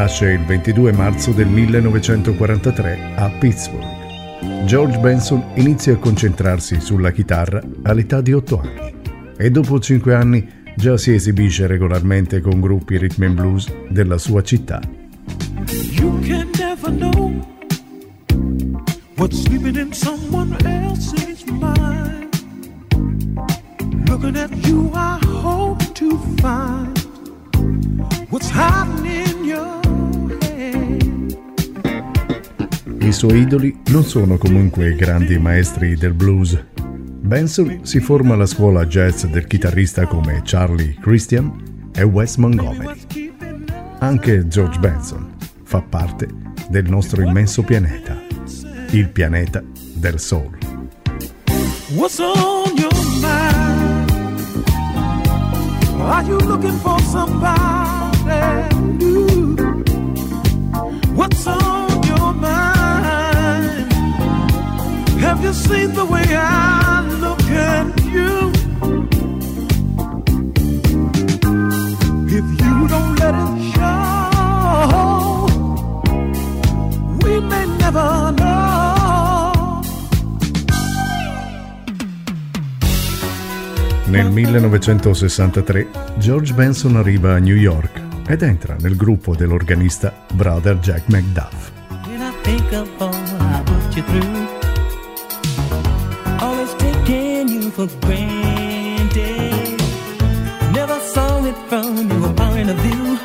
nasce il 22 marzo del 1943 a Pittsburgh. George Benson inizia a concentrarsi sulla chitarra all'età di 8 anni e dopo 5 anni già si esibisce regolarmente con gruppi rhythm and blues della sua città. You can never know what's sleeping in someone else's mind. Looking at you, I hope to find what's hiding I suoi idoli non sono comunque grandi maestri del blues. Benson si forma alla scuola jazz del chitarrista come Charlie Christian e Wes Montgomery. Anche George Benson fa parte del nostro immenso pianeta, il pianeta del Soul. What's on your mind? Are you looking for somebody new? What's on Have you seen the way I look at you? If you don't let it show, we may never know. Nel 1963 George Benson arriva a New York ed entra nel gruppo dell'organista Brother Jack McDuff. For granted, never saw it from your point of view,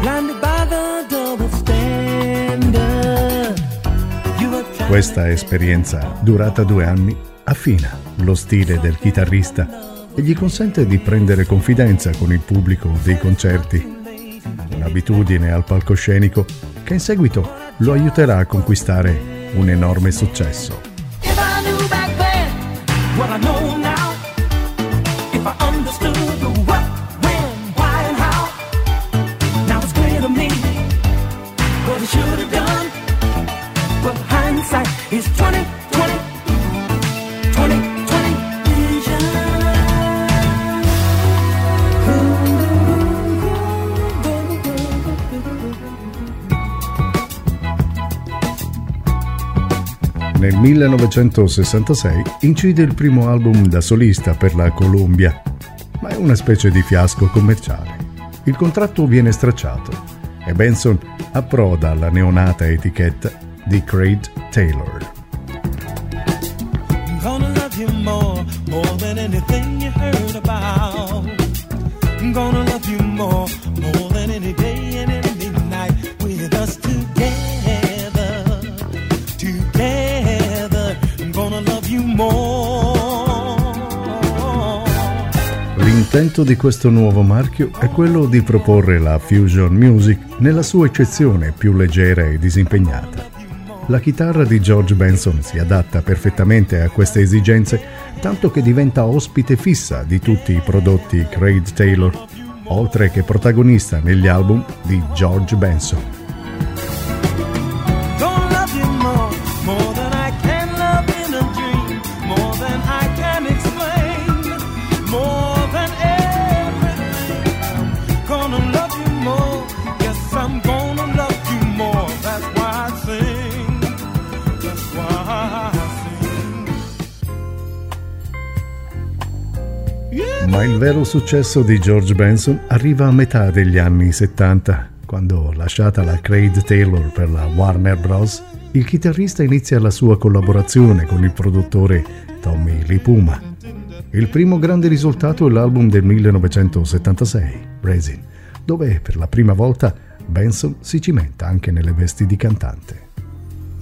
blinded by the double standard. Questa esperienza, durata due anni, affina lo stile del chitarrista e gli consente di prendere confidenza con il pubblico dei concerti. Un'abitudine al palcoscenico che in seguito lo aiuterà a conquistare un enorme successo. Is 20 Nel 1966 incide il primo album da solista per la Columbia, ma è una specie di fiasco commerciale. Il contratto viene stracciato e Benson approda alla neonata etichetta di Craig Taylor. L'intento di questo nuovo marchio è quello di proporre la fusion music nella sua eccezione più leggera e disimpegnata. La chitarra di George Benson si adatta perfettamente a queste esigenze, tanto che diventa ospite fissa di tutti i prodotti Craig Taylor, oltre che protagonista negli album di George Benson. Ma il vero successo di George Benson arriva a metà degli anni 70, quando, lasciata la Craig Taylor per la Warner Bros., il chitarrista inizia la sua collaborazione con il produttore Tommy Lipuma. Il primo grande risultato è l'album del 1976, Resin, dove per la prima volta Benson si cimenta anche nelle vesti di cantante.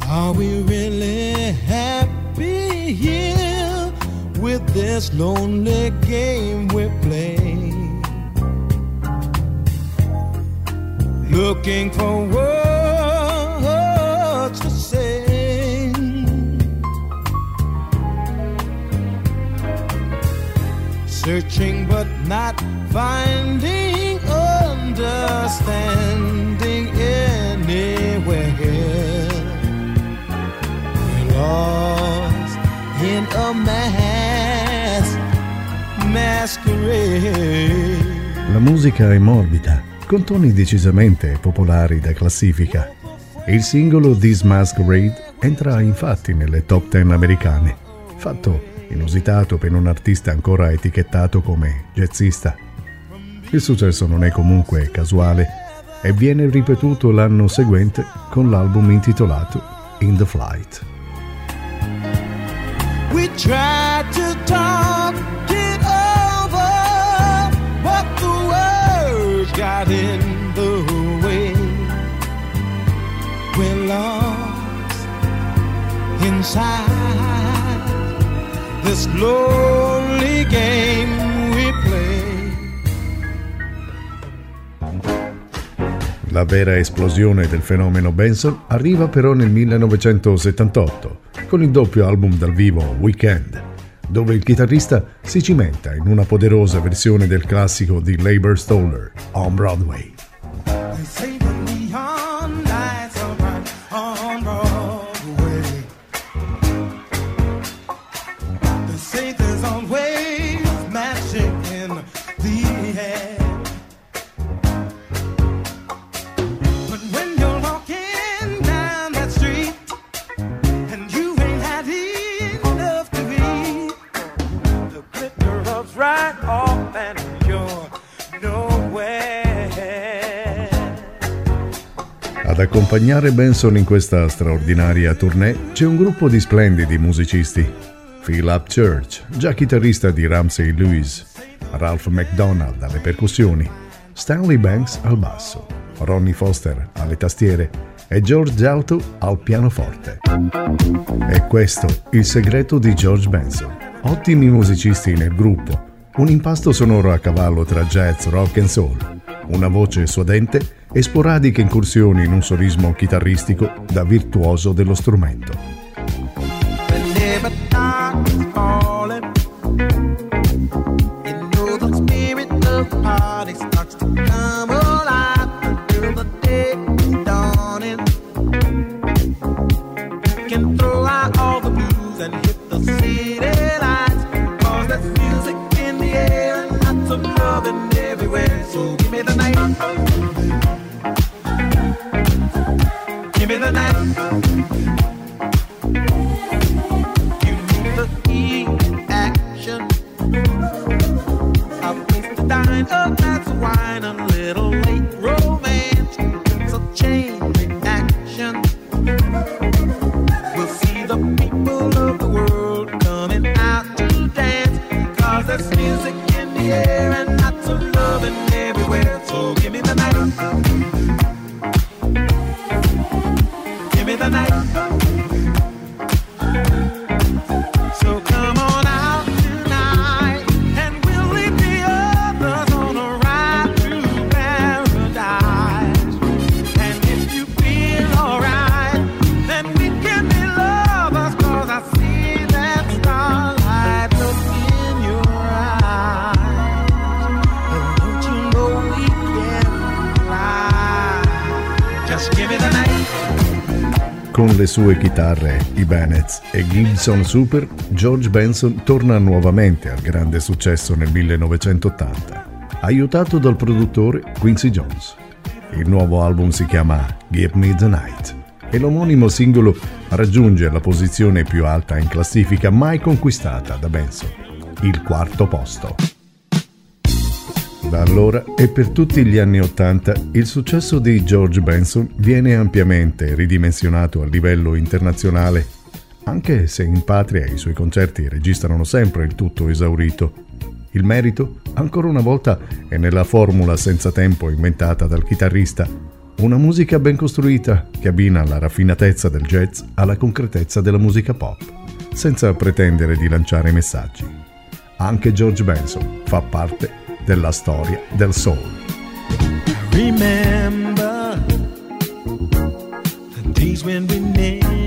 Are we really happy here? With this lonely game we play. Looking for words to say. Searching but not finding understanding anywhere. We're lost in a man. La musica è morbida, con toni decisamente popolari da classifica. Il singolo This Masquerade entra infatti nelle top 10 americane, fatto inusitato per un artista ancora etichettato come jazzista. Il successo non è comunque casuale e viene ripetuto l'anno seguente con l'album intitolato In the Flight. We tried to talk got in the way. We're lost inside this lonely game we play. La vera esplosione del fenomeno Benson arriva però nel 1978 con il doppio album dal vivo Weekend, dove il chitarrista si cimenta in una poderosa versione del classico di Labor Stoller, On Broadway. Accompagnare Benson in questa straordinaria tournée c'è un gruppo di splendidi musicisti. Philip Church, già chitarrista di Ramsey Lewis, Ralph McDonald alle percussioni, Stanley Banks al basso, Ronnie Foster alle tastiere e George Alto al pianoforte. È questo il segreto di George Benson. Ottimi musicisti nel gruppo, un impasto sonoro a cavallo tra jazz, rock and soul, una voce suadente e sporadiche incursioni in un solismo chitarristico da virtuoso dello strumento. Con le sue chitarre Ibanez e Gibson Super, George Benson torna nuovamente al grande successo nel 1980, aiutato dal produttore Quincy Jones. Il nuovo album si chiama Give Me the Night e l'omonimo singolo raggiunge la posizione più alta in classifica mai conquistata da Benson, il quarto posto. Da allora e per tutti gli anni Ottanta il successo di George Benson viene ampiamente ridimensionato a livello internazionale, anche se in patria i suoi concerti registrano sempre il tutto esaurito. Il merito, ancora una volta, è nella formula senza tempo inventata dal chitarrista, una musica ben costruita che abbina la raffinatezza del jazz alla concretezza della musica pop, senza pretendere di lanciare messaggi. Anche George Benson fa parte della storia del soul. Remember the days when we never